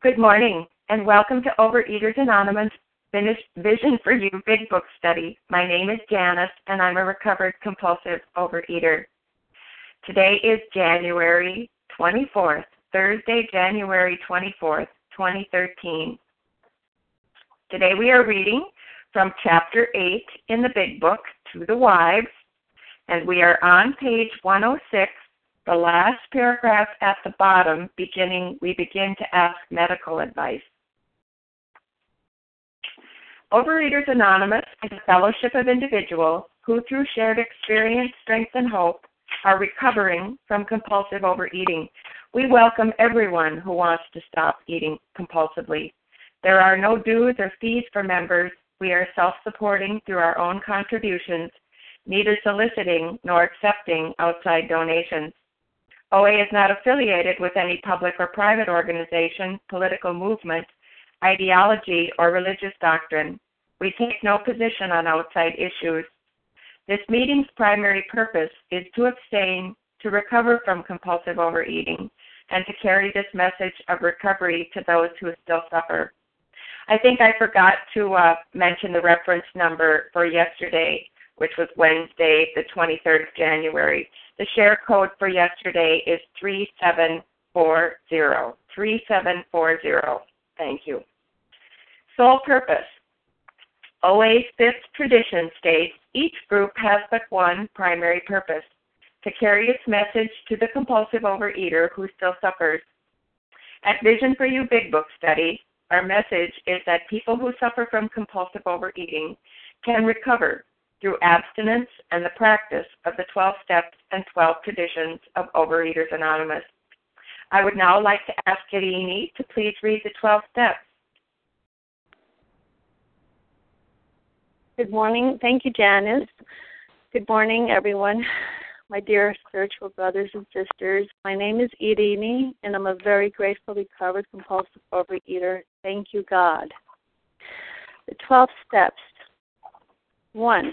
Good morning, and welcome to Overeaters Anonymous Vision for You Big Book Study. My name is Janice, and I'm a recovered compulsive overeater. Today is January 24th, Thursday, January 24th, 2013. Today we are reading from Chapter 8 in the Big Book, To the Wives, and we are on page 106 the last paragraph at the bottom, beginning, we begin to ask medical advice. Overeaters Anonymous is a fellowship of individuals who, through shared experience, strength, and hope, are recovering from compulsive overeating. We welcome everyone who wants to stop eating compulsively. There are no dues or fees for members. We are self supporting through our own contributions, neither soliciting nor accepting outside donations. OA is not affiliated with any public or private organization, political movement, ideology, or religious doctrine. We take no position on outside issues. This meeting's primary purpose is to abstain, to recover from compulsive overeating, and to carry this message of recovery to those who still suffer. I think I forgot to uh, mention the reference number for yesterday, which was Wednesday, the 23rd of January. The share code for yesterday is 3740. 3740. Thank you. Sole purpose. OA's fifth tradition states each group has but one primary purpose to carry its message to the compulsive overeater who still suffers. At Vision for You Big Book Study, our message is that people who suffer from compulsive overeating can recover through abstinence and the practice of the 12 steps and 12 traditions of Overeaters Anonymous. I would now like to ask Irini to please read the 12 steps. Good morning. Thank you, Janice. Good morning, everyone. My dear spiritual brothers and sisters, my name is Irini, and I'm a very grateful, recovered, compulsive overeater. Thank you, God. The 12 steps. One,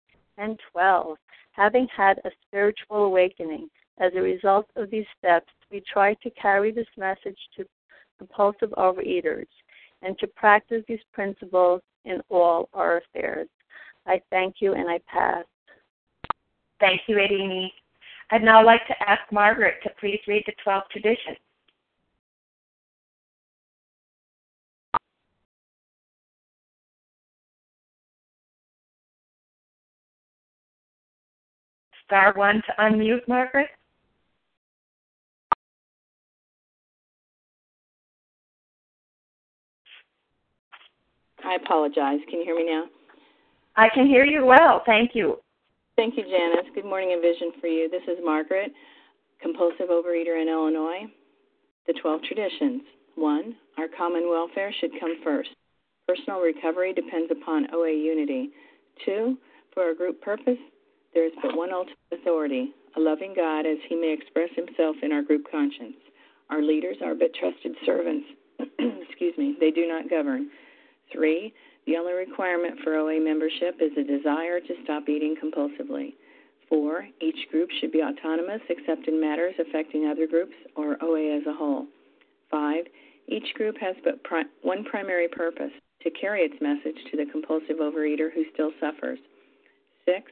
And 12 Having had a spiritual awakening as a result of these steps, we try to carry this message to compulsive overeaters and to practice these principles in all our affairs. I thank you and I pass. Thank you, Irini. I'd now like to ask Margaret to please read the 12 traditions. Star one to unmute, Margaret. I apologize. Can you hear me now? I can hear you well. Thank you. Thank you, Janice. Good morning and vision for you. This is Margaret, compulsive overeater in Illinois. The 12 traditions. One, our common welfare should come first. Personal recovery depends upon OA unity. Two, for our group purpose, there is but one ultimate authority, a loving God as he may express himself in our group conscience. Our leaders are but trusted servants. Excuse me, they do not govern. Three, the only requirement for OA membership is a desire to stop eating compulsively. Four, each group should be autonomous except in matters affecting other groups or OA as a whole. Five, each group has but pri- one primary purpose to carry its message to the compulsive overeater who still suffers. Six,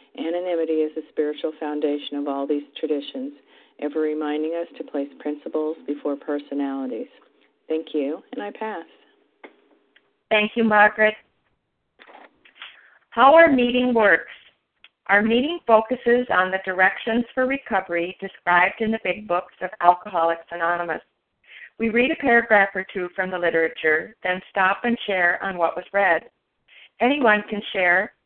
Anonymity is the spiritual foundation of all these traditions, ever reminding us to place principles before personalities. Thank you, and I pass. Thank you, Margaret. How our meeting works. Our meeting focuses on the directions for recovery described in the big books of Alcoholics Anonymous. We read a paragraph or two from the literature, then stop and share on what was read. Anyone can share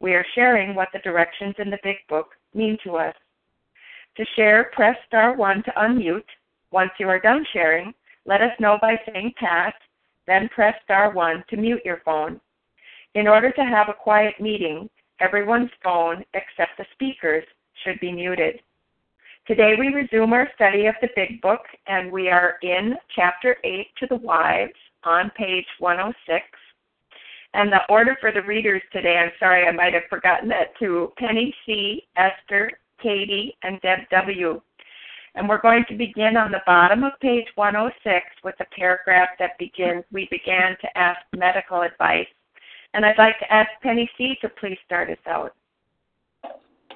We are sharing what the directions in the Big Book mean to us. To share, press star 1 to unmute. Once you are done sharing, let us know by saying pass, then press star 1 to mute your phone. In order to have a quiet meeting, everyone's phone except the speaker's should be muted. Today we resume our study of the Big Book, and we are in Chapter 8 to the Wives on page 106. And the order for the readers today, I'm sorry, I might have forgotten that to Penny C., Esther, Katie, and Deb W. And we're going to begin on the bottom of page 106 with the paragraph that begins, We began to ask medical advice. And I'd like to ask Penny C. to please start us out.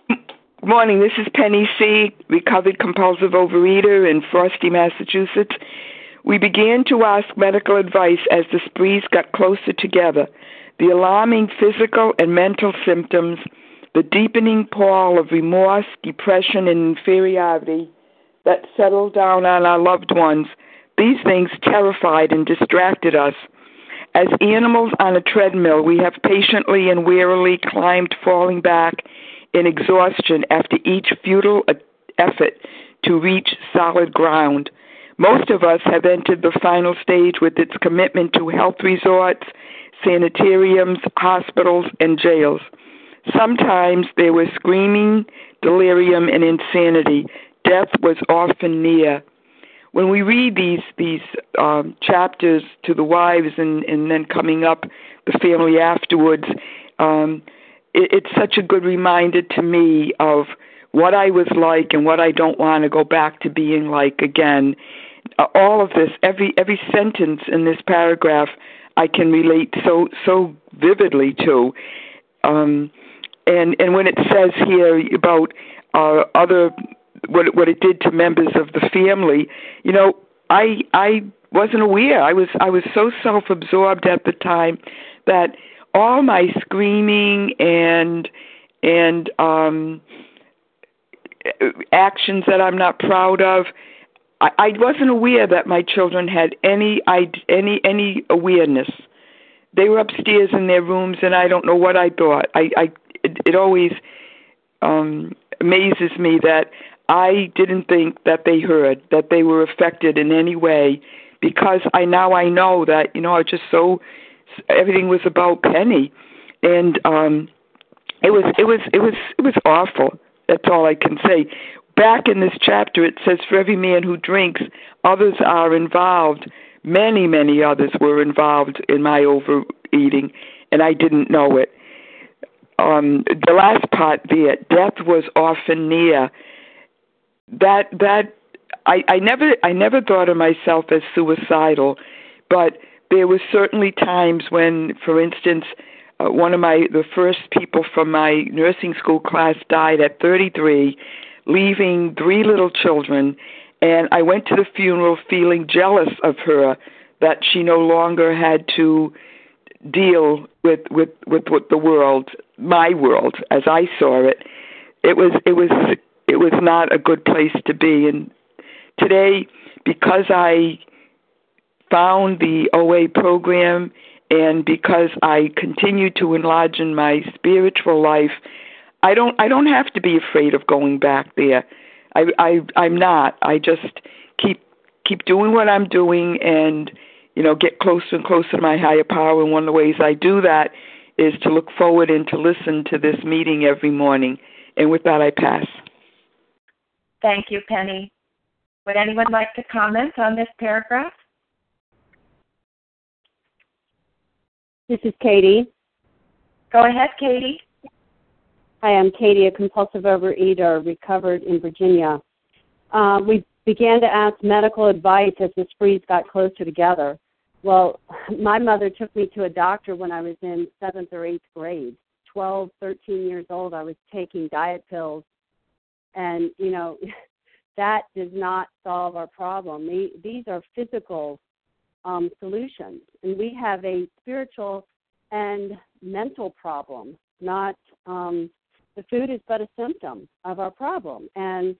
Good morning. This is Penny C., recovered compulsive overeater in Frosty, Massachusetts. We began to ask medical advice as the sprees got closer together. The alarming physical and mental symptoms, the deepening pall of remorse, depression, and inferiority that settled down on our loved ones, these things terrified and distracted us. As animals on a treadmill, we have patiently and wearily climbed, falling back in exhaustion after each futile effort to reach solid ground. Most of us have entered the final stage with its commitment to health resorts, sanitariums, hospitals, and jails. Sometimes there was screaming, delirium, and insanity. Death was often near. When we read these these um, chapters to the wives and, and then coming up the family afterwards, um, it, it's such a good reminder to me of what I was like and what I don't want to go back to being like again all of this, every every sentence in this paragraph, I can relate so so vividly to. Um, and and when it says here about uh, other what what it did to members of the family, you know, I I wasn't aware. I was I was so self-absorbed at the time that all my screaming and and um actions that I'm not proud of I, I wasn't aware that my children had any any any awareness. They were upstairs in their rooms, and I don't know what I thought. I, I it, it always um, amazes me that I didn't think that they heard that they were affected in any way, because I now I know that you know I just so everything was about Penny, and um, it was it was it was it was awful. That's all I can say. Back in this chapter, it says, For every man who drinks, others are involved. Many, many others were involved in my overeating, and I didn't know it. Um, the last part there, death was often near. That that I, I never I never thought of myself as suicidal, but there were certainly times when, for instance, uh, one of my the first people from my nursing school class died at 33, leaving three little children, and I went to the funeral feeling jealous of her that she no longer had to deal with with with what the world, my world, as I saw it. It was it was it was not a good place to be, and today because I found the OA program and because I continue to enlarge in my spiritual life, I don't I don't have to be afraid of going back there. I I I'm not. I just keep keep doing what I'm doing and you know get closer and closer to my higher power and one of the ways I do that is to look forward and to listen to this meeting every morning. And with that I pass. Thank you, Penny. Would anyone like to comment on this paragraph? This is Katie. Go ahead, Katie. Hi, I'm Katie, a compulsive overeater, recovered in Virginia. Uh, we began to ask medical advice as the sprees got closer together. Well, my mother took me to a doctor when I was in seventh or eighth grade. 12, 13 years old, I was taking diet pills. And, you know, that does not solve our problem. These are physical um, solutions. And we have a spiritual and mental problem, not um, the food is but a symptom of our problem. And,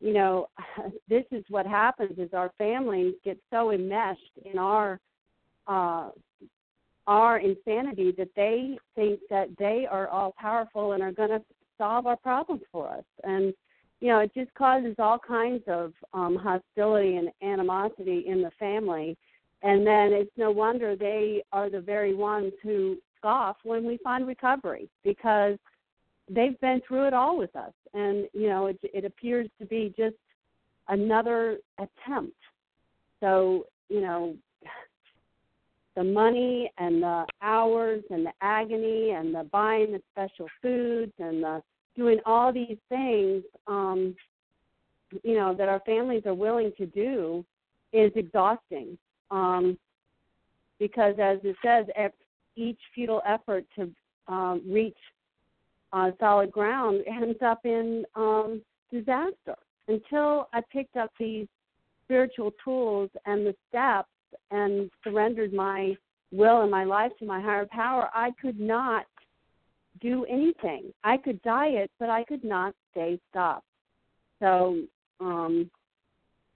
you know, this is what happens is our families get so enmeshed in our uh, our insanity that they think that they are all powerful and are going to solve our problems for us. And you know, it just causes all kinds of um, hostility and animosity in the family. And then it's no wonder they are the very ones who scoff when we find recovery because they've been through it all with us. And, you know, it, it appears to be just another attempt. So, you know, the money and the hours and the agony and the buying the special foods and the doing all these things um you know that our families are willing to do is exhausting um because as it says each futile effort to um reach uh, solid ground ends up in um disaster until i picked up these spiritual tools and the steps and surrendered my will and my life to my higher power i could not do anything. I could diet, but I could not stay stopped. So, um,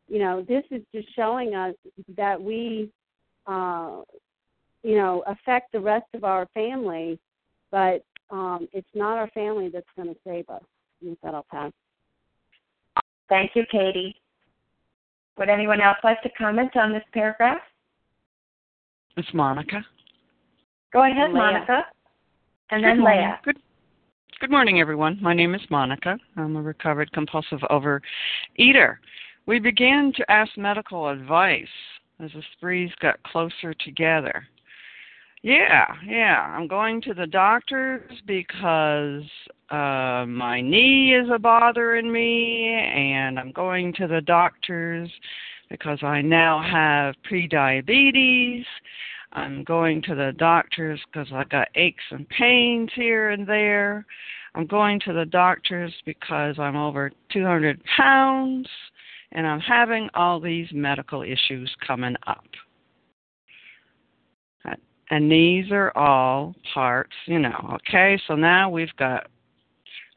you know, this is just showing us that we, uh, you know, affect the rest of our family, but um, it's not our family that's going to save us. And with that, I'll pass. Thank you, Katie. Would anyone else like to comment on this paragraph? It's Monica. Go ahead, Leah. Monica. And then Leah. Good, good morning, everyone. My name is Monica. I'm a recovered compulsive overeater. We began to ask medical advice as the sprees got closer together. Yeah, yeah. I'm going to the doctors because uh my knee is a bothering me and I'm going to the doctors because I now have prediabetes I'm going to the doctors because I got aches and pains here and there. I'm going to the doctors because I'm over 200 pounds and I'm having all these medical issues coming up. And these are all parts, you know, okay? So now we've got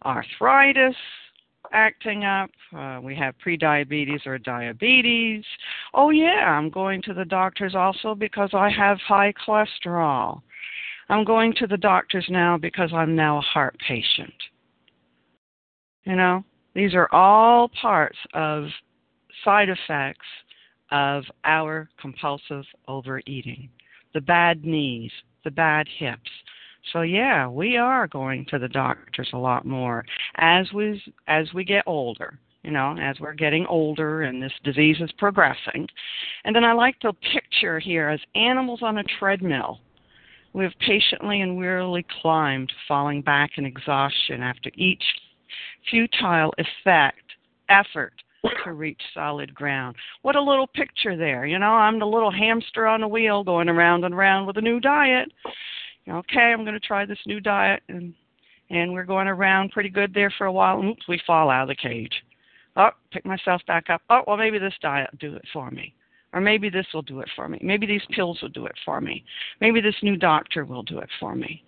arthritis, acting up. Uh, we have prediabetes or diabetes. Oh, yeah, I'm going to the doctors also because I have high cholesterol. I'm going to the doctors now because I'm now a heart patient. You know, these are all parts of side effects of our compulsive overeating. The bad knees, the bad hips, so yeah, we are going to the doctors a lot more as we as we get older. you know, as we're getting older and this disease is progressing. And then I like the picture here as animals on a treadmill. We have patiently and wearily climbed, falling back in exhaustion after each futile effect, effort to reach solid ground. What a little picture there. You know, I'm the little hamster on the wheel going around and around with a new diet. Okay, I'm going to try this new diet and and we're going around pretty good there for a while. Oops, we fall out of the cage. Oh, pick myself back up. Oh, well, maybe this diet will do it for me. Or maybe this will do it for me. Maybe these pills will do it for me. Maybe this new doctor will do it for me.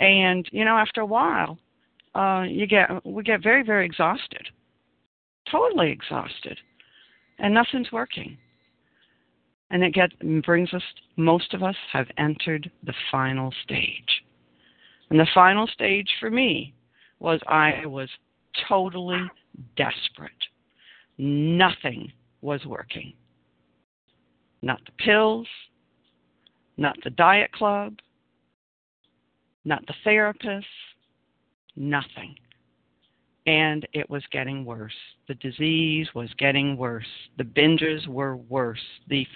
And, you know, after a while, uh, you get we get very, very exhausted. Totally exhausted. And nothing's working. And it get, brings us, most of us have entered the final stage. And the final stage for me was I was totally desperate. Nothing was working. Not the pills, not the diet club, not the therapist, nothing. And it was getting worse. The disease was getting worse. The binges were worse. The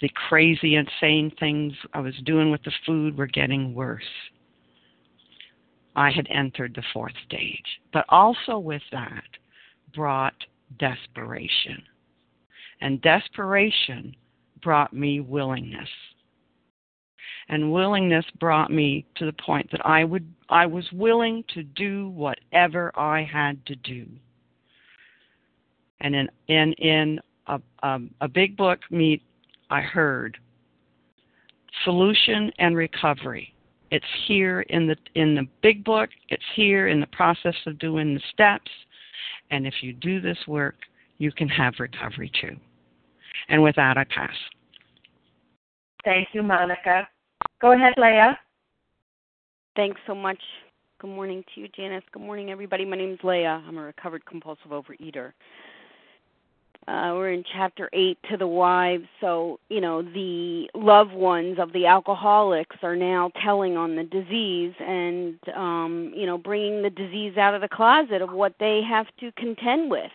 the crazy insane things I was doing with the food were getting worse. I had entered the fourth stage. But also with that brought desperation. And desperation brought me willingness. And willingness brought me to the point that I would I was willing to do whatever I had to do. And in in in a, a, a big book meet I heard solution and recovery it's here in the in the big book. It's here in the process of doing the steps. And if you do this work, you can have recovery too. And with that, I pass. Thank you, Monica. Go ahead, Leah. Thanks so much. Good morning to you, Janice. Good morning, everybody. My name is Leah. I'm a recovered compulsive overeater. Uh, we're in chapter 8 to the wives. So, you know, the loved ones of the alcoholics are now telling on the disease and, um, you know, bringing the disease out of the closet of what they have to contend with,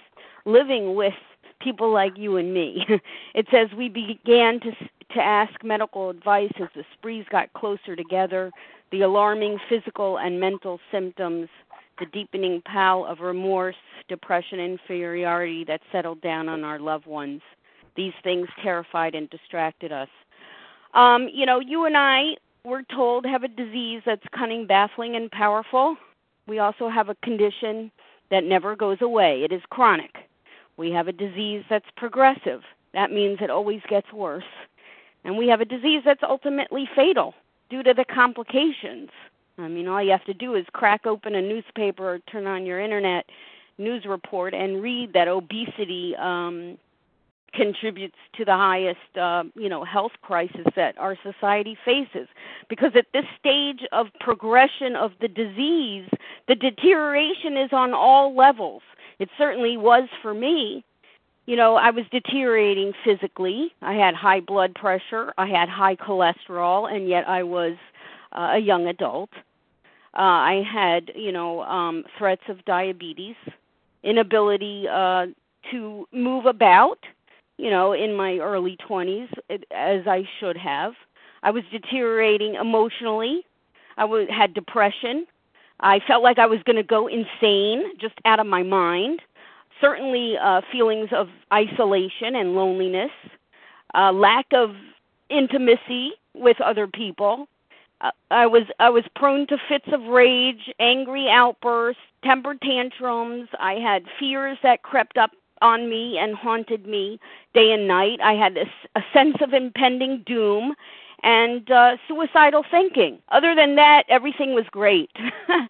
living with people like you and me. it says we began to to ask medical advice as the sprees got closer together. The alarming physical and mental symptoms the deepening pall of remorse, depression, inferiority that settled down on our loved ones. These things terrified and distracted us. Um, you know, you and I, we're told, have a disease that's cunning, baffling, and powerful. We also have a condition that never goes away. It is chronic. We have a disease that's progressive. That means it always gets worse. And we have a disease that's ultimately fatal due to the complications. I mean, all you have to do is crack open a newspaper or turn on your internet news report and read that obesity um, contributes to the highest, uh, you know, health crisis that our society faces. Because at this stage of progression of the disease, the deterioration is on all levels. It certainly was for me. You know, I was deteriorating physically. I had high blood pressure. I had high cholesterol, and yet I was uh, a young adult. Uh, I had, you know, um, threats of diabetes, inability uh, to move about, you know, in my early 20s as I should have. I was deteriorating emotionally. I w- had depression. I felt like I was going to go insane, just out of my mind. Certainly, uh, feelings of isolation and loneliness, uh, lack of intimacy with other people, I was I was prone to fits of rage, angry outbursts, temper tantrums. I had fears that crept up on me and haunted me day and night. I had a, a sense of impending doom and uh, suicidal thinking. Other than that, everything was great.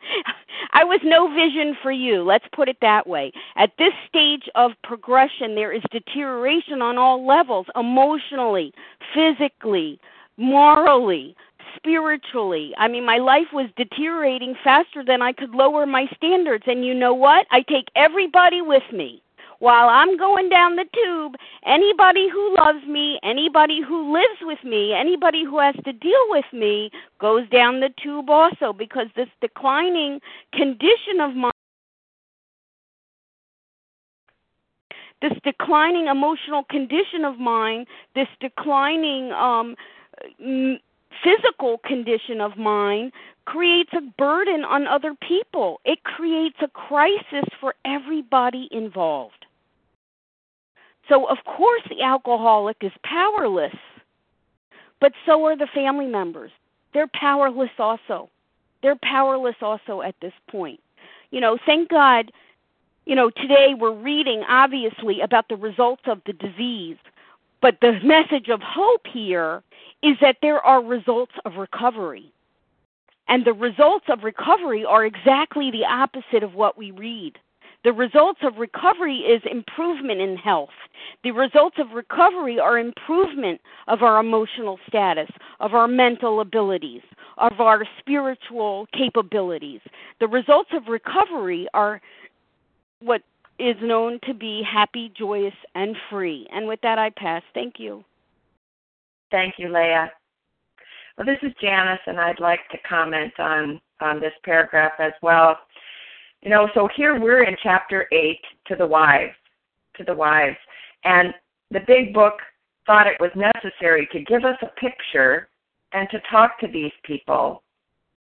I was no vision for you, let's put it that way. At this stage of progression, there is deterioration on all levels emotionally, physically, morally, spiritually. I mean, my life was deteriorating faster than I could lower my standards. And you know what? I take everybody with me. While I'm going down the tube, anybody who loves me, anybody who lives with me, anybody who has to deal with me goes down the tube also because this declining condition of mine this declining emotional condition of mine, this declining um, physical condition of mine creates a burden on other people. It creates a crisis for everybody involved. So, of course, the alcoholic is powerless, but so are the family members. They're powerless also. They're powerless also at this point. You know, thank God, you know, today we're reading obviously about the results of the disease, but the message of hope here is that there are results of recovery. And the results of recovery are exactly the opposite of what we read. The results of recovery is improvement in health. The results of recovery are improvement of our emotional status, of our mental abilities, of our spiritual capabilities. The results of recovery are what is known to be happy, joyous, and free. And with that, I pass. Thank you. Thank you, Leah. Well, this is Janice, and I'd like to comment on, on this paragraph as well. You know, so here we're in chapter 8 to the wives, to the wives. And the big book thought it was necessary to give us a picture and to talk to these people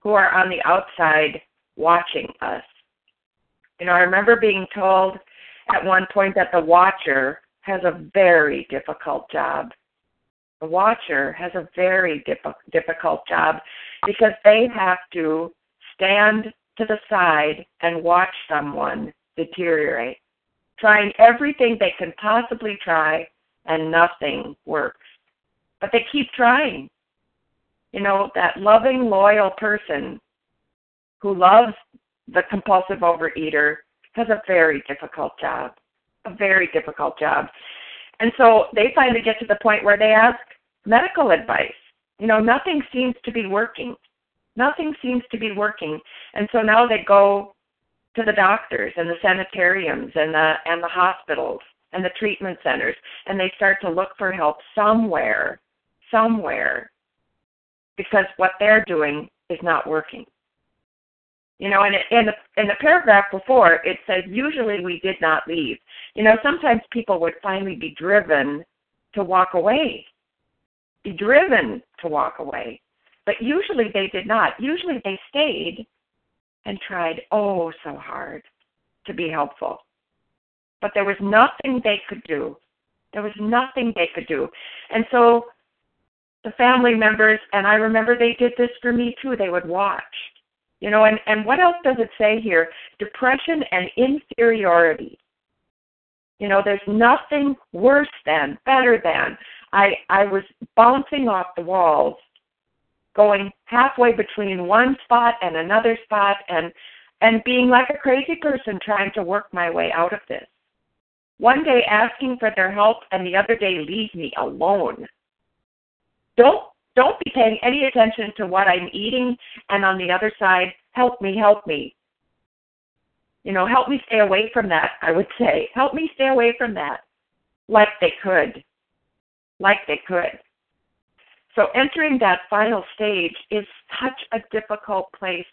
who are on the outside watching us. You know, I remember being told at one point that the watcher has a very difficult job. Watcher has a very diff- difficult job because they have to stand to the side and watch someone deteriorate, trying everything they can possibly try, and nothing works. But they keep trying. You know, that loving, loyal person who loves the compulsive overeater has a very difficult job. A very difficult job. And so they finally get to the point where they ask medical advice. You know, nothing seems to be working nothing seems to be working. And so now they go to the doctors and the sanitariums and the and the hospitals and the treatment centers and they start to look for help somewhere somewhere because what they're doing is not working you know and in the in the paragraph before it says usually we did not leave you know sometimes people would finally be driven to walk away be driven to walk away but usually they did not. Usually they stayed and tried oh so hard to be helpful. But there was nothing they could do. There was nothing they could do. And so the family members, and I remember they did this for me too, they would watch. You know, and, and what else does it say here? Depression and inferiority. You know, there's nothing worse than, better than. I I was bouncing off the walls going halfway between one spot and another spot and and being like a crazy person trying to work my way out of this. One day asking for their help and the other day leave me alone. Don't don't be paying any attention to what I'm eating and on the other side, help me, help me. You know, help me stay away from that, I would say. Help me stay away from that. Like they could. Like they could. So entering that final stage is such a difficult place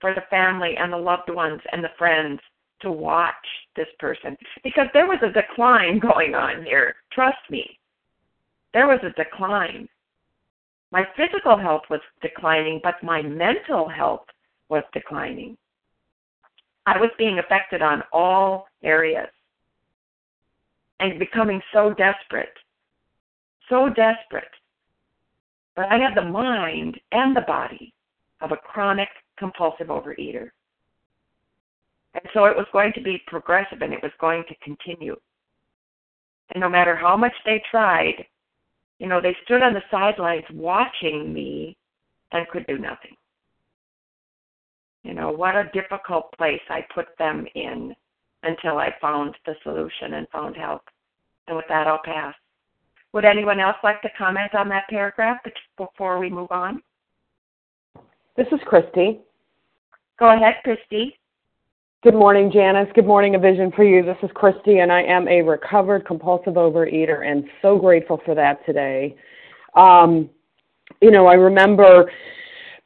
for the family and the loved ones and the friends to watch this person because there was a decline going on here. Trust me. There was a decline. My physical health was declining, but my mental health was declining. I was being affected on all areas and becoming so desperate. So desperate but I had the mind and the body of a chronic compulsive overeater. And so it was going to be progressive and it was going to continue. And no matter how much they tried, you know, they stood on the sidelines watching me and could do nothing. You know, what a difficult place I put them in until I found the solution and found help. And with that, I'll pass. Would anyone else like to comment on that paragraph before we move on? This is Christy. Go ahead, Christy. Good morning, Janice. Good morning, A Vision for You. This is Christy, and I am a recovered compulsive overeater and so grateful for that today. Um, you know, I remember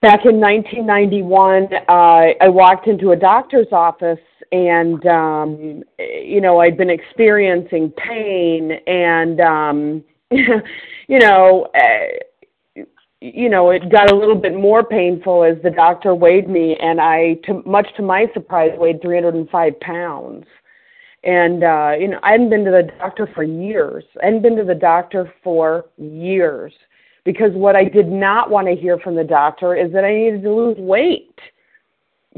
back in 1991, uh, I walked into a doctor's office and, um, you know, I'd been experiencing pain and, um, you know, uh, you know, it got a little bit more painful as the doctor weighed me, and I, to, much to my surprise, weighed 305 pounds. And uh, you know, I hadn't been to the doctor for years. I hadn't been to the doctor for years because what I did not want to hear from the doctor is that I needed to lose weight.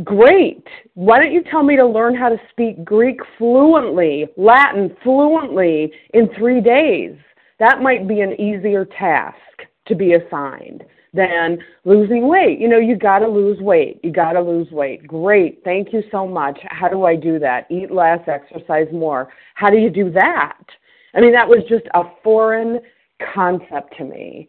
Great. Why don't you tell me to learn how to speak Greek fluently, Latin fluently in three days? That might be an easier task to be assigned than losing weight. You know, you got to lose weight. You got to lose weight. Great. Thank you so much. How do I do that? Eat less, exercise more. How do you do that? I mean, that was just a foreign concept to me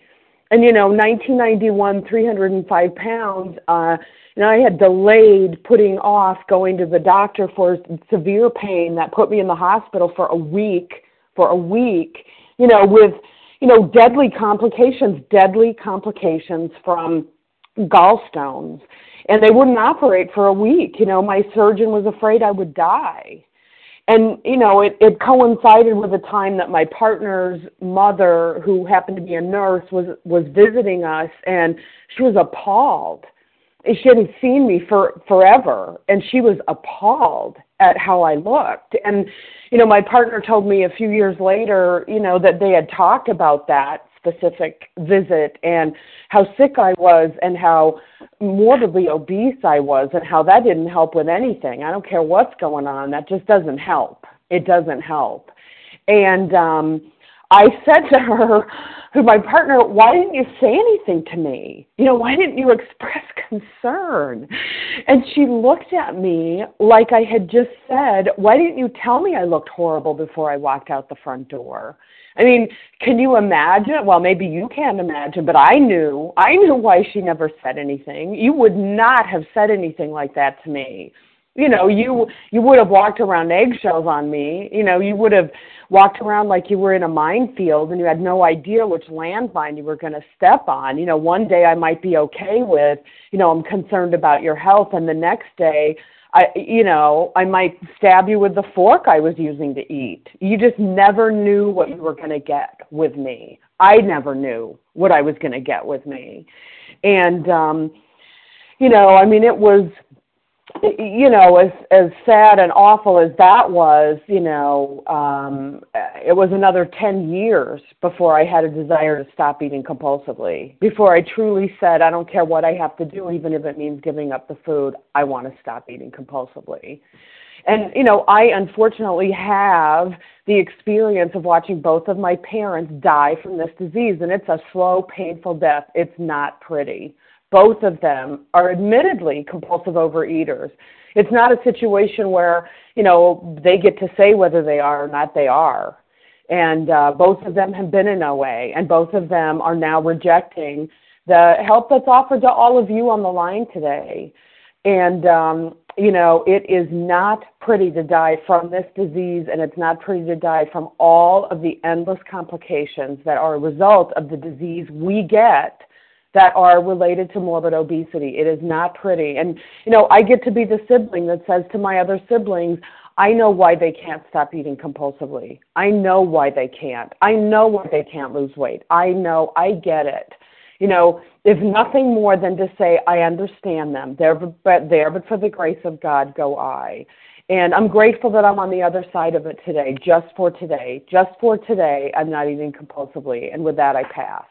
and you know 1991 305 pounds uh you know i had delayed putting off going to the doctor for severe pain that put me in the hospital for a week for a week you know with you know deadly complications deadly complications from gallstones. And they wouldn't operate for a week. You know my surgeon was afraid i would die. And you know it, it coincided with a time that my partner's mother who happened to be a nurse was was visiting us and she was appalled she hadn't seen me for forever and she was appalled at how i looked and you know my partner told me a few years later you know that they had talked about that specific visit and how sick I was and how morbidly obese I was and how that didn't help with anything. I don't care what's going on, that just doesn't help. It doesn't help. And um I said to her, who my partner, why didn't you say anything to me? You know, why didn't you express concern? And she looked at me like I had just said, why didn't you tell me I looked horrible before I walked out the front door? I mean, can you imagine? Well, maybe you can't imagine, but I knew. I knew why she never said anything. You would not have said anything like that to me. You know, you you would have walked around eggshells on me. You know, you would have walked around like you were in a minefield and you had no idea which landmine you were going to step on. You know, one day I might be okay with, you know, I'm concerned about your health, and the next day I, you know, I might stab you with the fork I was using to eat. You just never knew what you were going to get with me. I never knew what I was going to get with me. And, um, you know, I mean, it was you know, as as sad and awful as that was, you know, um, it was another ten years before I had a desire to stop eating compulsively. Before I truly said, I don't care what I have to do, even if it means giving up the food, I want to stop eating compulsively. And you know, I unfortunately have the experience of watching both of my parents die from this disease, and it's a slow, painful death. It's not pretty both of them are admittedly compulsive overeaters. It's not a situation where, you know, they get to say whether they are or not they are. And uh, both of them have been in OA, and both of them are now rejecting the help that's offered to all of you on the line today. And, um, you know, it is not pretty to die from this disease, and it's not pretty to die from all of the endless complications that are a result of the disease we get that are related to morbid obesity. It is not pretty. And, you know, I get to be the sibling that says to my other siblings, I know why they can't stop eating compulsively. I know why they can't. I know why they can't lose weight. I know, I get it. You know, if nothing more than to say, I understand them. There but there, but for the grace of God go I. And I'm grateful that I'm on the other side of it today, just for today. Just for today, I'm not eating compulsively. And with that, I pass.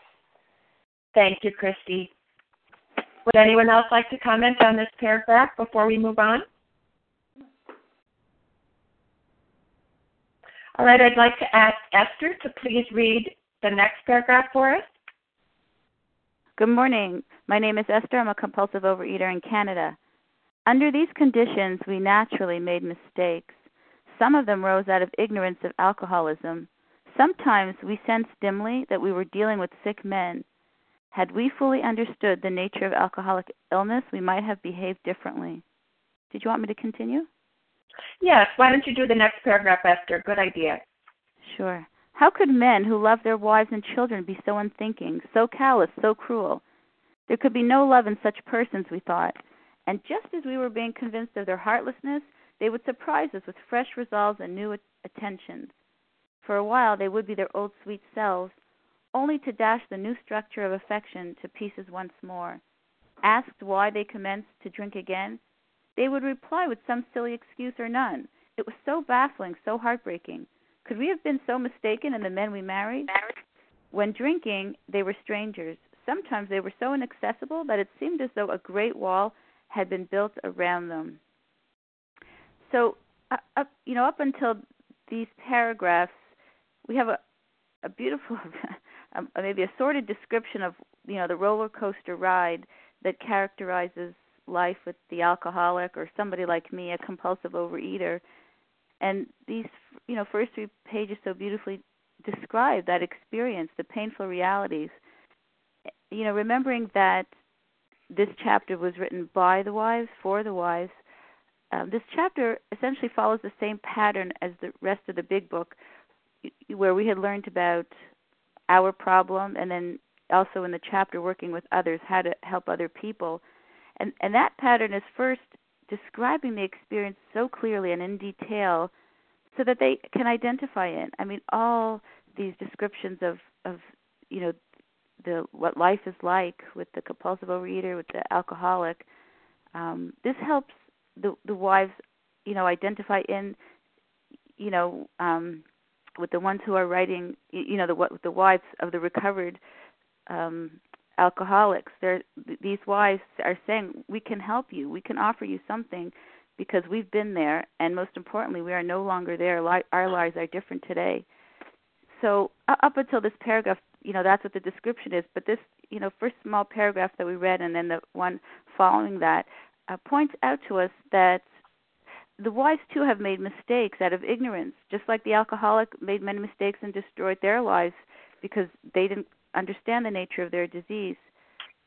Thank you, Christy. Would anyone else like to comment on this paragraph before we move on? All right, I'd like to ask Esther to please read the next paragraph for us. Good morning. My name is Esther. I'm a compulsive overeater in Canada. Under these conditions, we naturally made mistakes. Some of them rose out of ignorance of alcoholism. Sometimes we sensed dimly that we were dealing with sick men had we fully understood the nature of alcoholic illness, we might have behaved differently. Did you want me to continue? Yes. Why don't you do the next paragraph, Esther? Good idea. Sure. How could men who love their wives and children be so unthinking, so callous, so cruel? There could be no love in such persons, we thought. And just as we were being convinced of their heartlessness, they would surprise us with fresh resolves and new attentions. For a while they would be their old sweet selves, only to dash the new structure of affection to pieces once more. Asked why they commenced to drink again, they would reply with some silly excuse or none. It was so baffling, so heartbreaking. Could we have been so mistaken in the men we married? When drinking, they were strangers. Sometimes they were so inaccessible that it seemed as though a great wall had been built around them. So, uh, up, you know, up until these paragraphs, we have a, a beautiful, um, maybe a sordid description of you know the roller coaster ride that characterizes life with the alcoholic or somebody like me, a compulsive overeater. And these, you know, first three pages so beautifully describe that experience, the painful realities. You know, remembering that this chapter was written by the wives for the wives. Um, this chapter essentially follows the same pattern as the rest of the big book, where we had learned about our problem and then also in the chapter working with others how to help other people. And and that pattern is first describing the experience so clearly and in detail so that they can identify it. I mean all these descriptions of of you know the what life is like with the compulsive overeater with the alcoholic um this helps the the wives you know identify in you know um with the ones who are writing you know the the wives of the recovered um alcoholics they're these wives are saying we can help you. We can offer you something because we've been there and most importantly we are no longer there. Our lives are different today. So up until this paragraph you know that's what the description is but this you know first small paragraph that we read and then the one following that uh, points out to us that the wives too have made mistakes out of ignorance, just like the alcoholic made many mistakes and destroyed their lives because they didn't understand the nature of their disease.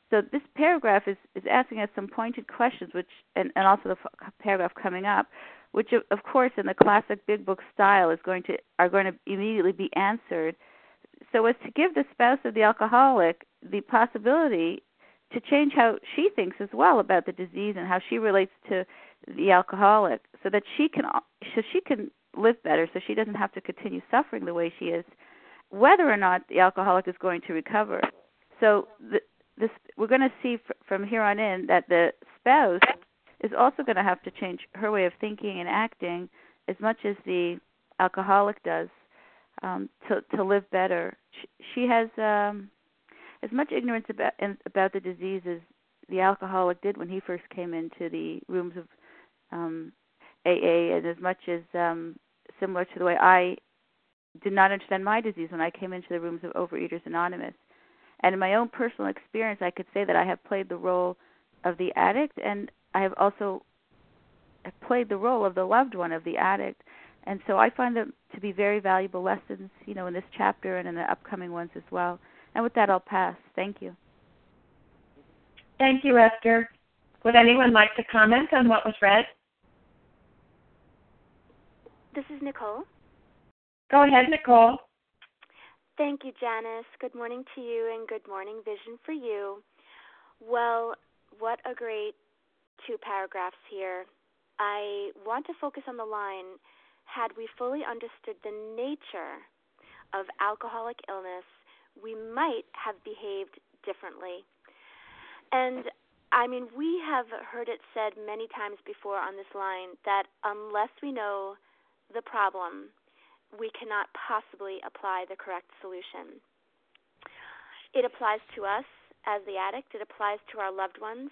So this paragraph is, is asking us some pointed questions, which and, and also the f- paragraph coming up, which of, of course in the classic big book style is going to are going to immediately be answered, so as to give the spouse of the alcoholic the possibility to change how she thinks as well about the disease and how she relates to the alcoholic so that she can so she can live better so she doesn't have to continue suffering the way she is whether or not the alcoholic is going to recover so the, this we're going to see fr- from here on in that the spouse is also going to have to change her way of thinking and acting as much as the alcoholic does um, to to live better. She, she has um, as much ignorance about about the disease as the alcoholic did when he first came into the rooms of um, AA, and as much as um, similar to the way I did not understand my disease when I came into the rooms of Overeaters Anonymous. And in my own personal experience, I could say that I have played the role of the addict, and I have also played the role of the loved one of the addict. And so I find them to be very valuable lessons, you know, in this chapter and in the upcoming ones as well. And with that, I'll pass. Thank you. Thank you, Esther. Would anyone like to comment on what was read? This is Nicole. Go ahead, Nicole. Thank you, Janice. Good morning to you and good morning, Vision for you. Well, what a great two paragraphs here. I want to focus on the line had we fully understood the nature of alcoholic illness, we might have behaved differently. And I mean, we have heard it said many times before on this line that unless we know the problem, we cannot possibly apply the correct solution. It applies to us as the addict, it applies to our loved ones,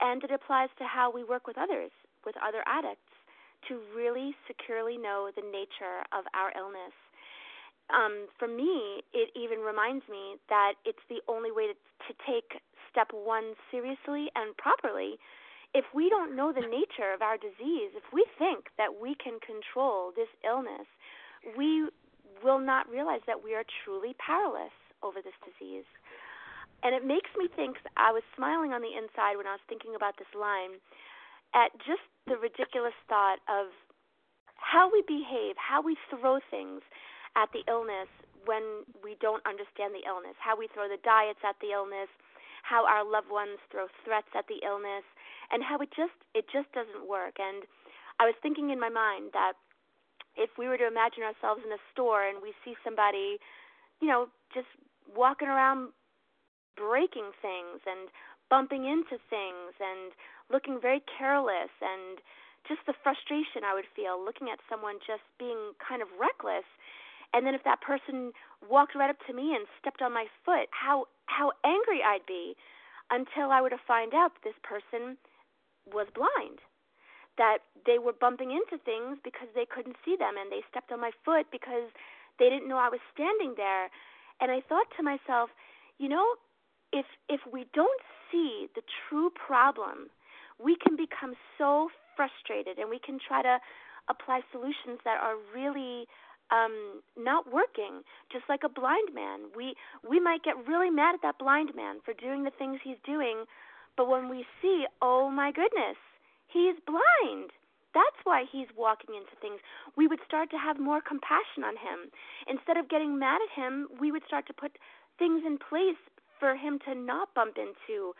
and it applies to how we work with others, with other addicts, to really securely know the nature of our illness. Um, for me, it even reminds me that it's the only way to, to take step one seriously and properly. If we don't know the nature of our disease, if we think that we can control this illness, we will not realize that we are truly powerless over this disease. And it makes me think, I was smiling on the inside when I was thinking about this line, at just the ridiculous thought of how we behave, how we throw things at the illness when we don't understand the illness, how we throw the diets at the illness, how our loved ones throw threats at the illness, and how it just it just doesn't work. And I was thinking in my mind that if we were to imagine ourselves in a store and we see somebody, you know, just walking around breaking things and bumping into things and looking very careless and just the frustration I would feel looking at someone just being kind of reckless. And then if that person walked right up to me and stepped on my foot, how how angry I'd be until I were to find out this person was blind. That they were bumping into things because they couldn't see them and they stepped on my foot because they didn't know I was standing there. And I thought to myself, you know, if if we don't see the true problem, we can become so frustrated and we can try to apply solutions that are really um not working just like a blind man we we might get really mad at that blind man for doing the things he's doing but when we see oh my goodness he's blind. That's why he's walking into things. We would start to have more compassion on him. Instead of getting mad at him we would start to put things in place for him to not bump into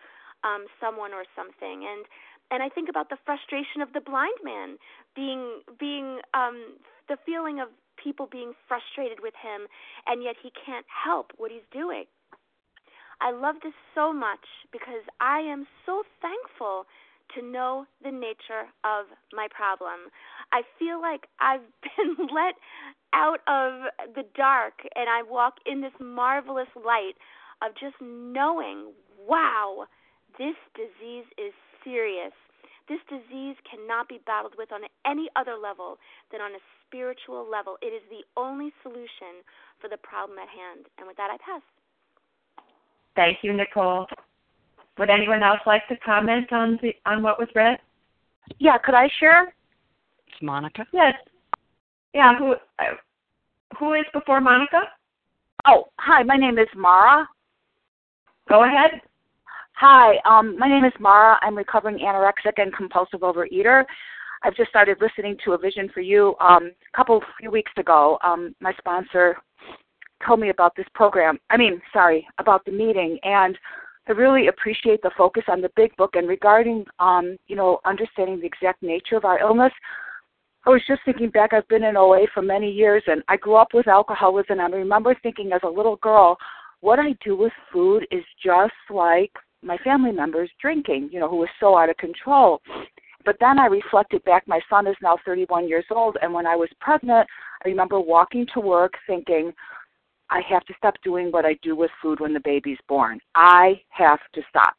um someone or something. And and I think about the frustration of the blind man being being um the feeling of people being frustrated with him and yet he can't help what he's doing. I love this so much because I am so thankful to know the nature of my problem. I feel like I've been let out of the dark and I walk in this marvelous light of just knowing, wow, this disease is serious. This disease cannot be battled with on any other level than on a spiritual level. It is the only solution for the problem at hand. And with that, I pass. Thank you, Nicole. Would anyone else like to comment on the on what was read? Yeah, could I share? It's Monica. Yes. Yeah. Who uh, who is before Monica? Oh, hi. My name is Mara. Go ahead. Hi, um, my name is Mara. I'm recovering anorexic and compulsive overeater. I've just started listening to A Vision for You um, a couple few weeks ago. Um, my sponsor told me about this program. I mean, sorry, about the meeting, and I really appreciate the focus on the big book and regarding, um, you know, understanding the exact nature of our illness. I was just thinking back. I've been in OA for many years, and I grew up with alcoholism. And I remember thinking as a little girl, what I do with food is just like my family members drinking, you know, who was so out of control. But then I reflected back, my son is now 31 years old, and when I was pregnant, I remember walking to work thinking, I have to stop doing what I do with food when the baby's born. I have to stop.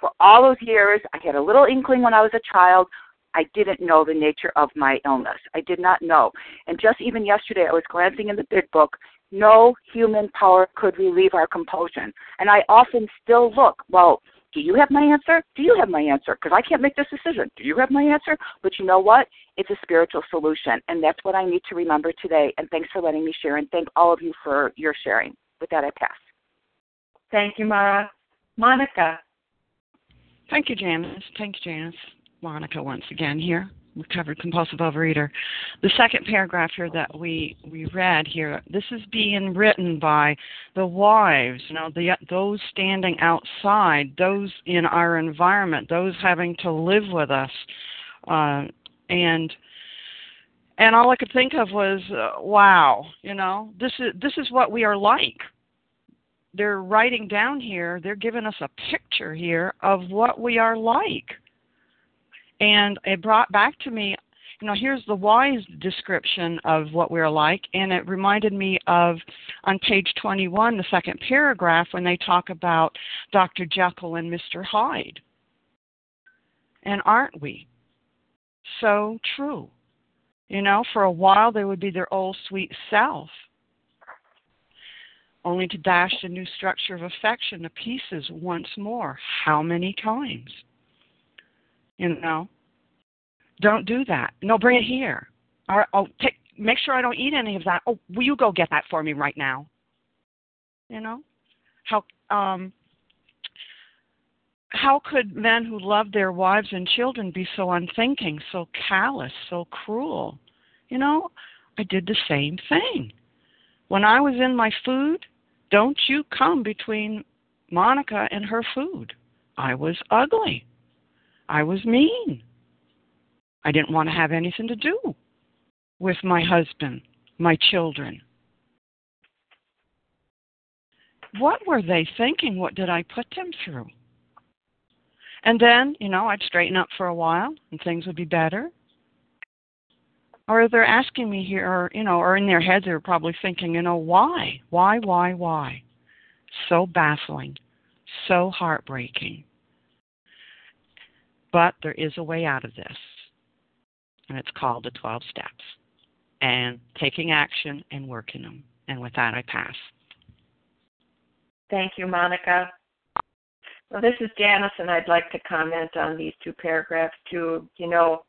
For all those years, I had a little inkling when I was a child. I didn't know the nature of my illness. I did not know. And just even yesterday, I was glancing in the big book no human power could relieve our compulsion. And I often still look, well, do you have my answer? Do you have my answer? Because I can't make this decision. Do you have my answer? But you know what? It's a spiritual solution. And that's what I need to remember today. And thanks for letting me share. And thank all of you for your sharing. With that, I pass. Thank you, Mara. Monica. Thank you, Janice. Thank you, Janice. Monica once again here recovered compulsive overeater. The second paragraph here that we we read here, this is being written by the wives, you know, the those standing outside, those in our environment, those having to live with us, uh, and and all I could think of was, uh, wow, you know, this is this is what we are like. They're writing down here. They're giving us a picture here of what we are like and it brought back to me you know here's the wise description of what we're like. And it reminded me of on page 21 the second paragraph when they talk about dr jekyll and mr hyde. And aren't we? So true. You know for a while they would be their old sweet self. Only to dash the new structure of affection to pieces once more. How many times you know? Don't do that. No bring it here. Or oh take make sure i don't eat any of that. Oh will you go get that for me right now? You know? How um how could men who love their wives and children be so unthinking so callous so cruel? You know i did the same thing. When i was in my food don't you come between Monica and her food. I was ugly. I was mean. I didn't want to have anything to do with my husband, my children. What were they thinking? What did I put them through? And then, you know, I'd straighten up for a while and things would be better. Or they're asking me here, or, you know, or in their heads, they're probably thinking, you know, why? Why, why, why? So baffling, so heartbreaking. But there is a way out of this, and it's called the 12 steps and taking action and working them. And with that, I pass. Thank you, Monica. Well, this is Janice, and I'd like to comment on these two paragraphs too. You know,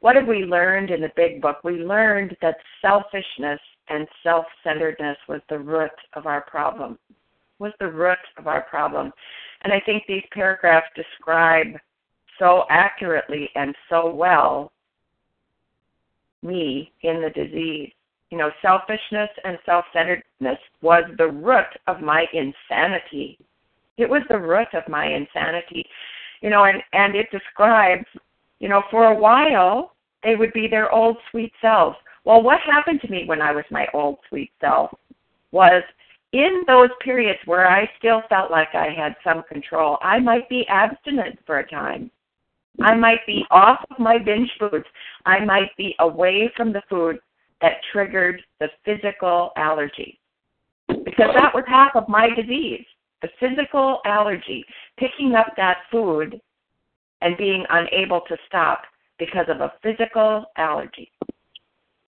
what have we learned in the big book? We learned that selfishness and self centeredness was the root of our problem, was the root of our problem. And I think these paragraphs describe so accurately and so well me in the disease. You know, selfishness and self centeredness was the root of my insanity. It was the root of my insanity. You know, and, and it describes, you know, for a while they would be their old sweet selves. Well, what happened to me when I was my old sweet self was in those periods where I still felt like I had some control, I might be abstinent for a time. I might be off of my binge foods. I might be away from the food that triggered the physical allergy. Because that was half of my disease the physical allergy, picking up that food and being unable to stop because of a physical allergy.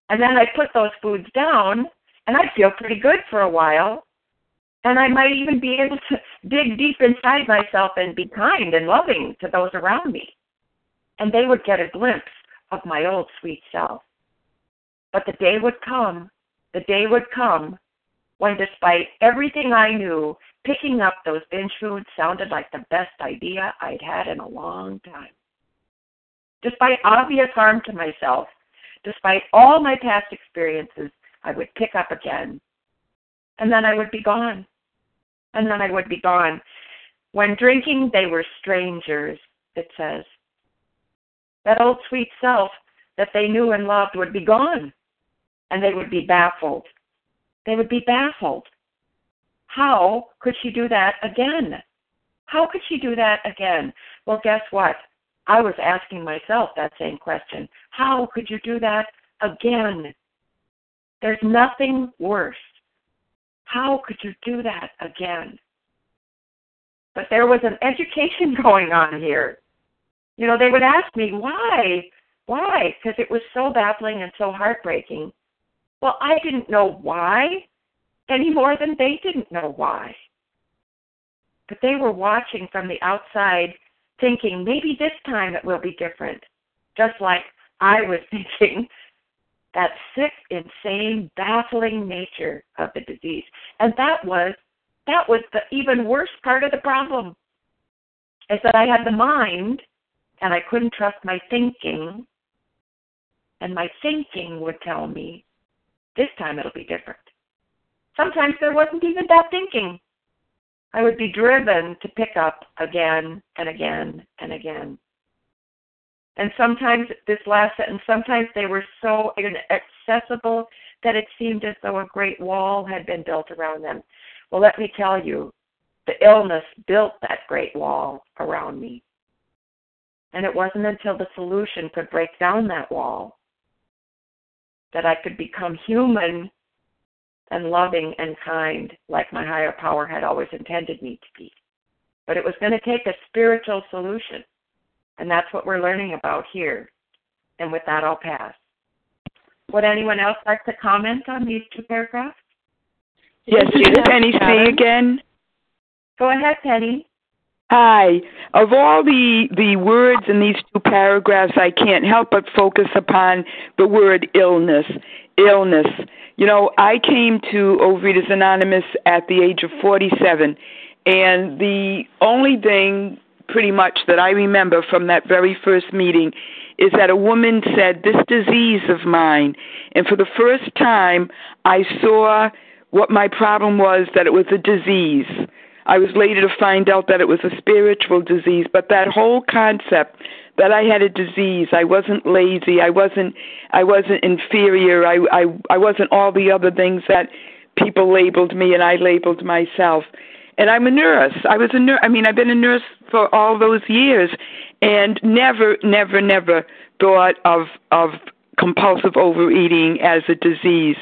And then I put those foods down and I'd feel pretty good for a while. And I might even be able to dig deep inside myself and be kind and loving to those around me and they would get a glimpse of my old sweet self. But the day would come, the day would come when, despite everything I knew, picking up those binge foods sounded like the best idea I'd had in a long time. Despite obvious harm to myself, despite all my past experiences, I would pick up again. And then I would be gone. And then I would be gone. When drinking, they were strangers, it says that old sweet self that they knew and loved would be gone. And they would be baffled. They would be baffled. How could she do that again? How could she do that again? Well, guess what? I was asking myself that same question. How could you do that again? There's nothing worse. How could you do that again? But there was an education going on here you know, they would ask me, why? Why? Because it was so baffling and so heartbreaking. Well, I didn't know why any more than they didn't know why. But they were watching from the outside, thinking, maybe this time it will be different. Just like I was thinking that sick, insane, baffling nature of the disease. And that was that was the even worse part of the problem. Is that I had the mind and I couldn't trust my thinking. And my thinking would tell me, this time it'll be different. Sometimes there wasn't even that thinking. I would be driven to pick up again and again and again. And sometimes, this last sentence, sometimes they were so inaccessible that it seemed as though a great wall had been built around them. Well, let me tell you, the illness built that great wall around me. And it wasn't until the solution could break down that wall that I could become human and loving and kind like my higher power had always intended me to be. But it was going to take a spiritual solution. And that's what we're learning about here. And with that, I'll pass. Would anyone else like to comment on these two paragraphs? Yes, Penny C again. Go ahead, Penny. Hi. Of all the, the words in these two paragraphs, I can't help but focus upon the word illness. Illness. You know, I came to Overeaters Anonymous at the age of 47, and the only thing pretty much that I remember from that very first meeting is that a woman said, This disease of mine. And for the first time, I saw what my problem was that it was a disease I was later to find out that it was a spiritual disease, but that whole concept that I had a disease, I wasn't lazy, I wasn't I wasn't inferior, I I I wasn't all the other things that people labeled me and I labeled myself. And I'm a nurse. I was a nurse. I mean, I've been a nurse for all those years and never never never thought of of compulsive overeating as a disease.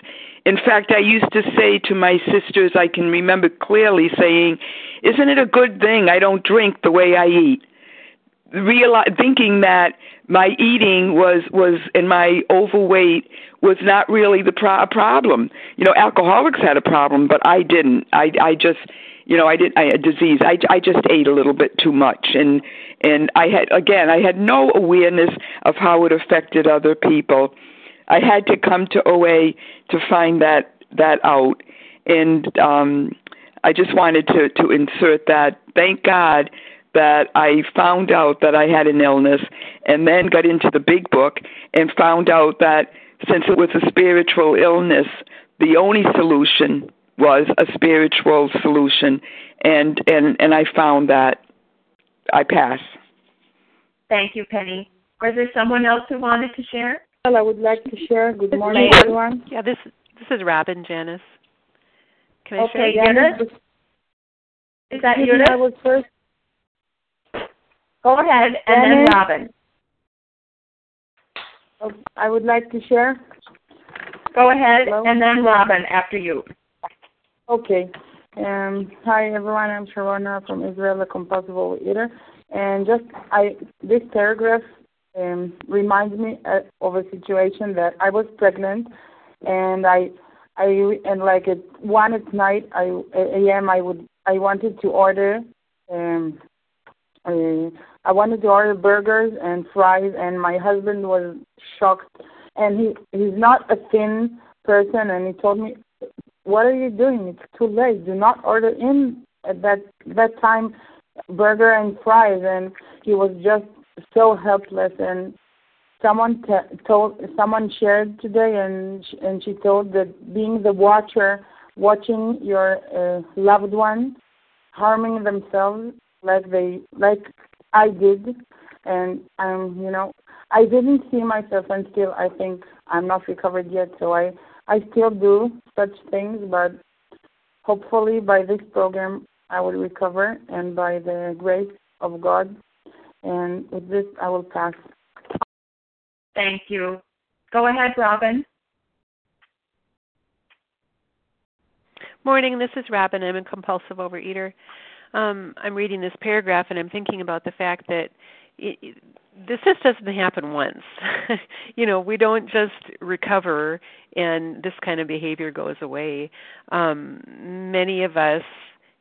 In fact, I used to say to my sisters, I can remember clearly saying, Isn't it a good thing I don't drink the way I eat? Reali- thinking that my eating was was and my overweight was not really the pro- problem. You know, alcoholics had a problem, but I didn't. I I just you know, I didn't I a disease. I I just ate a little bit too much and and I had again, I had no awareness of how it affected other people. I had to come to OA to find that that out, and um, I just wanted to to insert that. Thank God that I found out that I had an illness, and then got into the big book and found out that since it was a spiritual illness, the only solution was a spiritual solution, and and and I found that I pass. Thank you, Penny. Was there someone else who wanted to share? Well, I would like to share. Good morning, everyone. Yeah, this this is Robin Janice. Can I okay, share? Janice? Is that Judith? I was first. Go ahead, and then Robin. Oh, I would like to share. Go ahead, Hello? and then Robin after you. Okay. Um, hi everyone. I'm Sharona from Israel, a compulsive overeater, and just I this paragraph um, reminds me uh, of a situation that I was pregnant, and I I and like at one at night I a.m. I would I wanted to order um uh, I wanted to order burgers and fries, and my husband was shocked, and he he's not a thin person, and he told me what are you doing? It's too late. Do not order in at that that time burger and fries. And he was just so helpless. And someone t- told someone shared today, and sh- and she told that being the watcher, watching your uh, loved one harming themselves like they like I did, and um you know I didn't see myself and still I think I'm not recovered yet. So I I still do such things, but hopefully by this program I will recover and by the grace of God. And with this, I will pass. Thank you. Go ahead, Robin. Morning, this is Robin. I'm a compulsive overeater. Um, I'm reading this paragraph and I'm thinking about the fact that it, it, this just doesn't happen once. you know, we don't just recover and this kind of behavior goes away. Um, many of us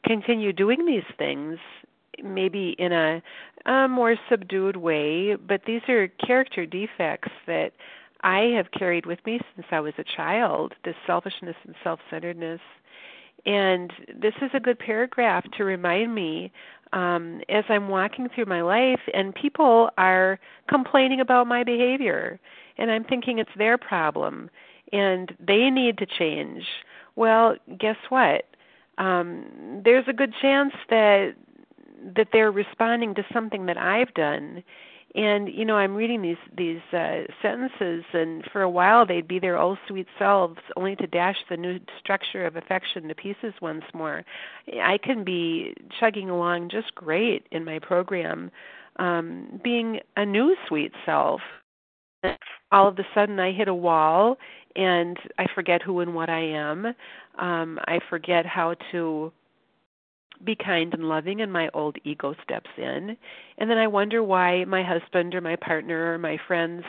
continue doing these things, maybe in a, a more subdued way, but these are character defects that I have carried with me since I was a child this selfishness and self centeredness. And this is a good paragraph to remind me um, as I'm walking through my life and people are complaining about my behavior. And I'm thinking it's their problem and they need to change. Well, guess what? Um, there's a good chance that that they're responding to something that I've done. And you know i'm reading these these uh sentences and for a while they'd be their old sweet selves only to dash the new structure of affection to pieces once more. I can be chugging along just great in my program um being a new sweet self. All of a sudden i hit a wall and i forget who and what i am. Um i forget how to be kind and loving and my old ego steps in. And then i wonder why my husband or my partner or my friends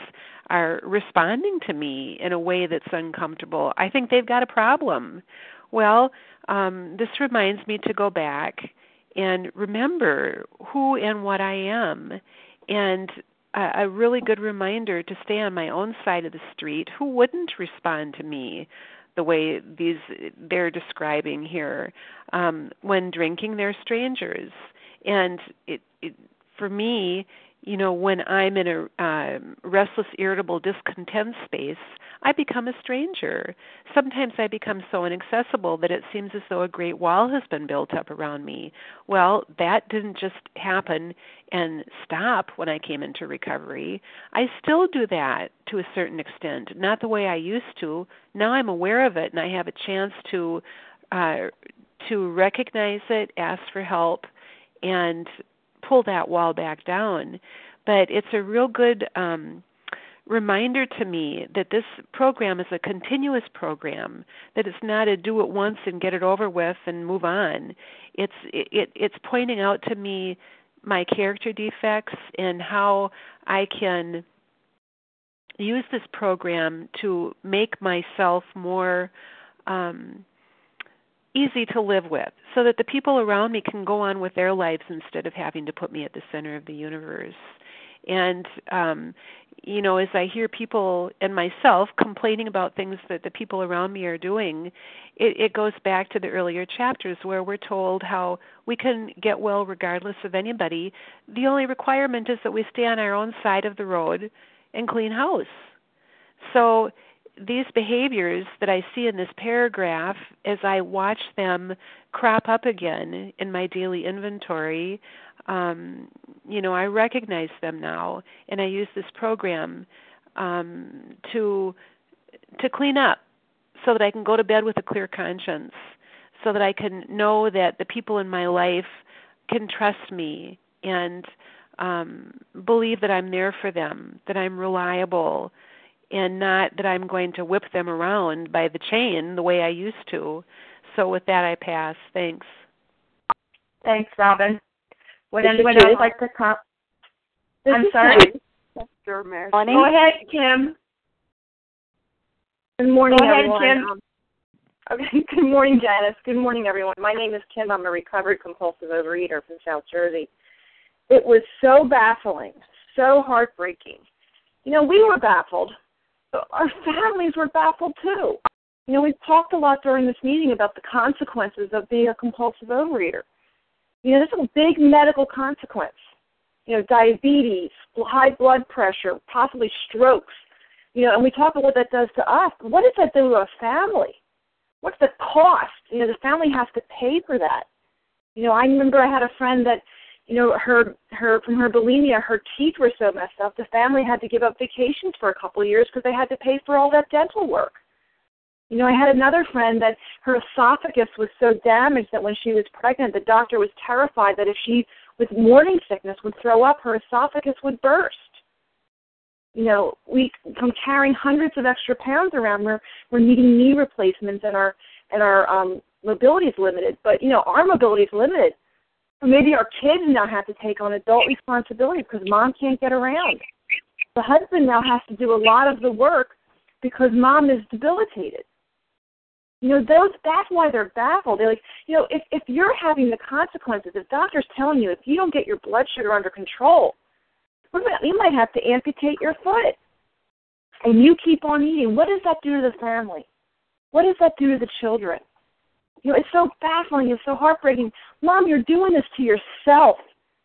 are responding to me in a way that's uncomfortable. I think they've got a problem. Well um this reminds me to go back and remember who and what i am. And a, a really good reminder to stay on my own side of the street who wouldn't respond to me the way these they're describing here. Um, when drinking, they're strangers, and it, it for me, you know, when I'm in a um, restless, irritable, discontent space, I become a stranger. Sometimes I become so inaccessible that it seems as though a great wall has been built up around me. Well, that didn't just happen and stop when I came into recovery. I still do that to a certain extent, not the way I used to. Now I'm aware of it and I have a chance to uh to recognize it, ask for help and pull that wall back down. But it's a real good um reminder to me that this program is a continuous program that it's not a do it once and get it over with and move on it's it it's pointing out to me my character defects and how i can use this program to make myself more um easy to live with so that the people around me can go on with their lives instead of having to put me at the center of the universe. And um you know as i hear people and myself complaining about things that the people around me are doing it, it goes back to the earlier chapters where we're told how we can get well regardless of anybody. The only requirement is that we stay on our own side of the road and clean house. So these behaviors that I see in this paragraph, as I watch them crop up again in my daily inventory, um, you know, I recognize them now, and I use this program um, to to clean up, so that I can go to bed with a clear conscience, so that I can know that the people in my life can trust me and um, believe that I'm there for them, that I'm reliable, and not that I'm going to whip them around by the chain the way I used to. So with that, I pass. Thanks. Thanks, Robin. Would anyone else like to come? I'm sorry. Go ahead, Kim. Good morning, Go ahead, everyone. Kim. Um, okay. Good morning, Janice. Good morning, everyone. My name is Kim. I'm a recovered compulsive overeater from South Jersey. It was so baffling, so heartbreaking. You know, we were baffled, but our families were baffled too. You know, we've talked a lot during this meeting about the consequences of being a compulsive overeater. You know, there's a big medical consequence. You know, diabetes, high blood pressure, possibly strokes. You know, and we talk about what that does to us. What does that do to a family? What's the cost? You know, the family has to pay for that. You know, I remember I had a friend that, you know, her her from her bulimia, her teeth were so messed up, the family had to give up vacations for a couple of years because they had to pay for all that dental work. You know, I had another friend that her esophagus was so damaged that when she was pregnant, the doctor was terrified that if she, with morning sickness, would throw up, her esophagus would burst. You know, we from carrying hundreds of extra pounds around, we're we're needing knee replacements, and our and our um, mobility is limited. But you know, our mobility is limited. Maybe our kids now have to take on adult responsibility because mom can't get around. The husband now has to do a lot of the work because mom is debilitated. You know, those that's why they're baffled. They're like, you know, if if you're having the consequences, if doctor's telling you if you don't get your blood sugar under control, you might have to amputate your foot. And you keep on eating. What does that do to the family? What does that do to the children? You know, it's so baffling, it's so heartbreaking. Mom, you're doing this to yourself.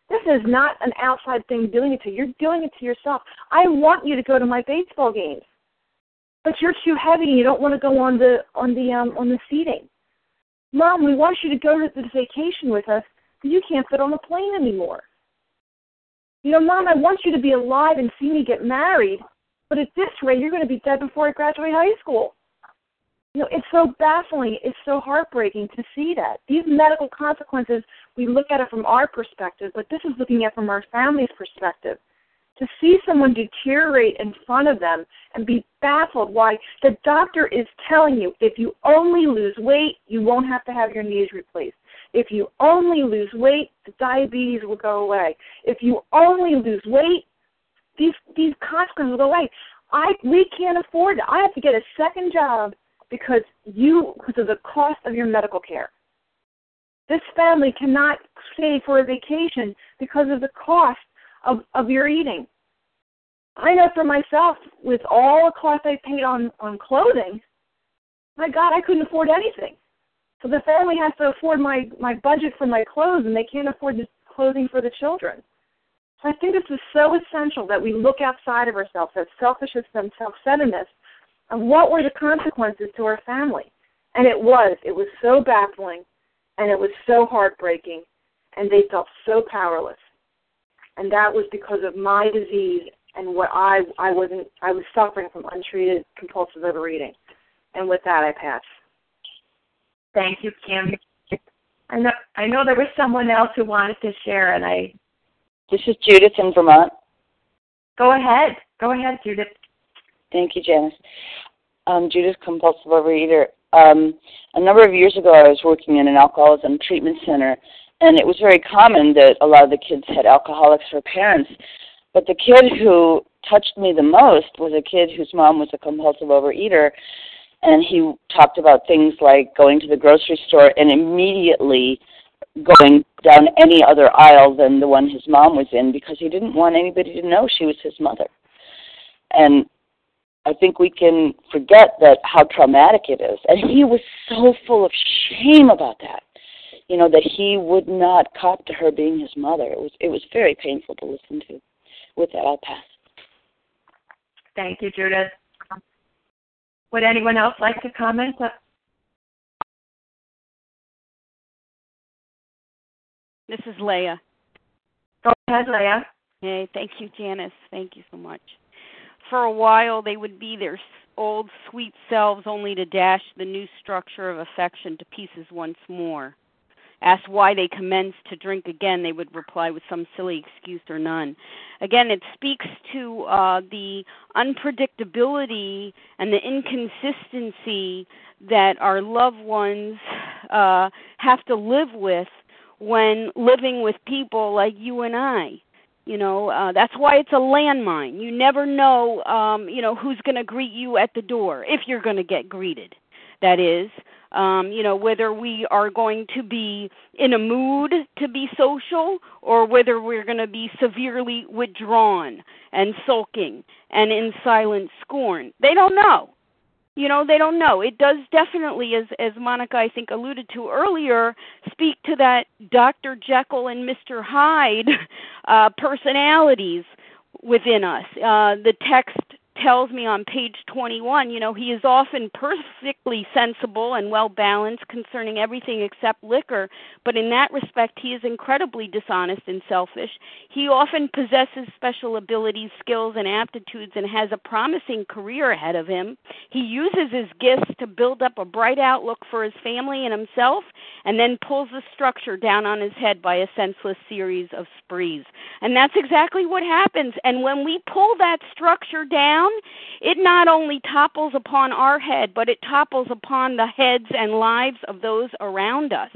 This is not an outside thing doing it to you. You're doing it to yourself. I want you to go to my baseball games but you're too heavy and you don't want to go on the on the um on the seating. Mom, we want you to go to this vacation with us, but you can't fit on the plane anymore. You know, Mom, I want you to be alive and see me get married, but at this rate, you're going to be dead before I graduate high school. You know, it's so baffling. It's so heartbreaking to see that. These medical consequences, we look at it from our perspective, but this is looking at from our family's perspective to see someone deteriorate in front of them and be baffled why the doctor is telling you if you only lose weight, you won't have to have your knees replaced. If you only lose weight, the diabetes will go away. If you only lose weight, these these consequences will go away. I we can't afford it. I have to get a second job because you because of the cost of your medical care. This family cannot stay for a vacation because of the cost of, of your eating. I know for myself, with all the cost I paid on, on clothing, my God, I couldn't afford anything. So the family has to afford my, my budget for my clothes, and they can't afford the clothing for the children. So I think this is so essential that we look outside of ourselves, that selfishness and self-centeredness, And what were the consequences to our family? And it was. It was so baffling and it was so heartbreaking and they felt so powerless. And that was because of my disease and what I I wasn't I was suffering from untreated compulsive overeating. And with that I pass. Thank you, Kim. I know I know there was someone else who wanted to share and I This is Judith in Vermont. Go ahead. Go ahead, Judith. Thank you, Janice. Um, Judith, compulsive overeater. Um, a number of years ago, I was working in an alcoholism treatment center, and it was very common that a lot of the kids had alcoholics for parents. But the kid who touched me the most was a kid whose mom was a compulsive overeater, and he talked about things like going to the grocery store and immediately going down any other aisle than the one his mom was in because he didn't want anybody to know she was his mother. And I think we can forget that how traumatic it is. And he was so full of shame about that. You know, that he would not cop to her being his mother. It was it was very painful to listen to. With that I'll pass. Thank you, Judith. Would anyone else like to comment? This is Leah. Go ahead, Leah. Hey, thank you, Janice. Thank you so much. For a while, they would be their old sweet selves, only to dash the new structure of affection to pieces once more. Asked why they commenced to drink again, they would reply with some silly excuse or none. Again, it speaks to uh, the unpredictability and the inconsistency that our loved ones uh, have to live with when living with people like you and I. You know, uh, that's why it's a landmine. You never know, um, you know, who's going to greet you at the door if you're going to get greeted. That is, um, you know, whether we are going to be in a mood to be social or whether we're going to be severely withdrawn and sulking and in silent scorn. They don't know you know they don't know. It does definitely as as monica i think alluded to earlier speak to that dr jekyll and mr hyde uh personalities within us. Uh the text tells me on page 21, you know, he is often perfectly sensible and well balanced concerning everything except liquor, but in that respect, he is incredibly dishonest and selfish. He often possesses special abilities, skills, and aptitudes and has a promising career ahead of him. He uses his gifts to build up a bright outlook for his family and himself, and then pulls the structure down on his head by a senseless series of sprees. And that's exactly what happens. And when we pull that structure down, it not only topples upon our head, but it topples upon the heads and lives of those around us.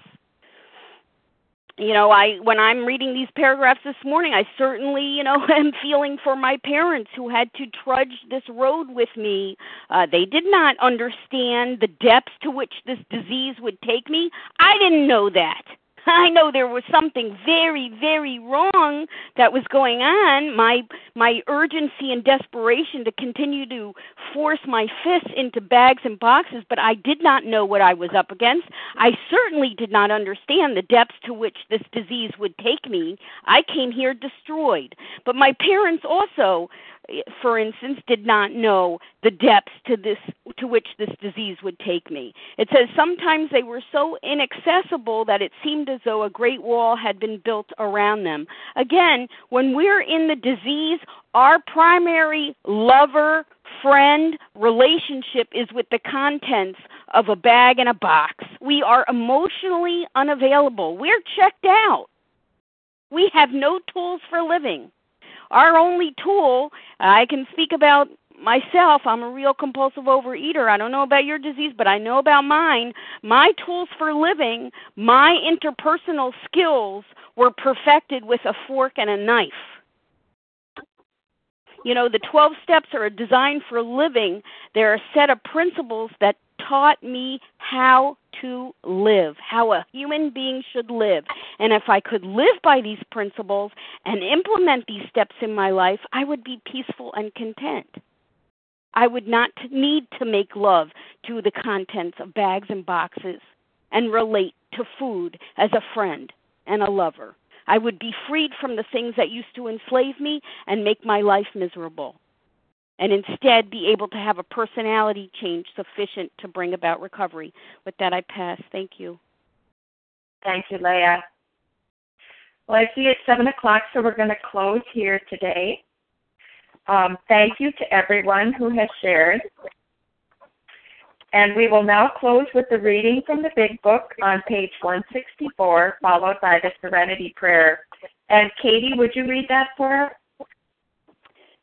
You know, I when I'm reading these paragraphs this morning, I certainly, you know, am feeling for my parents who had to trudge this road with me. Uh, they did not understand the depths to which this disease would take me. I didn't know that. I know there was something very, very wrong that was going on. My my urgency and desperation to continue to force my fists into bags and boxes, but I did not know what I was up against. I certainly did not understand the depths to which this disease would take me. I came here destroyed. But my parents also for instance, did not know the depths to this to which this disease would take me. It says sometimes they were so inaccessible that it seemed as though a great wall had been built around them. Again, when we're in the disease, our primary lover friend relationship is with the contents of a bag and a box. We are emotionally unavailable. We're checked out. We have no tools for living our only tool, uh, I can speak about myself, I'm a real compulsive overeater. I don't know about your disease, but I know about mine. My tools for living, my interpersonal skills were perfected with a fork and a knife. You know, the 12 steps are a design for living. They're a set of principles that taught me how to live, how a human being should live. And if I could live by these principles and implement these steps in my life, I would be peaceful and content. I would not need to make love to the contents of bags and boxes and relate to food as a friend and a lover. I would be freed from the things that used to enslave me and make my life miserable. And instead be able to have a personality change sufficient to bring about recovery. With that, I pass. Thank you. Thank you, Leah. Well, I see it's 7 o'clock, so we're going to close here today. Um, thank you to everyone who has shared. And we will now close with the reading from the Big Book on page 164, followed by the Serenity Prayer. And Katie, would you read that for us?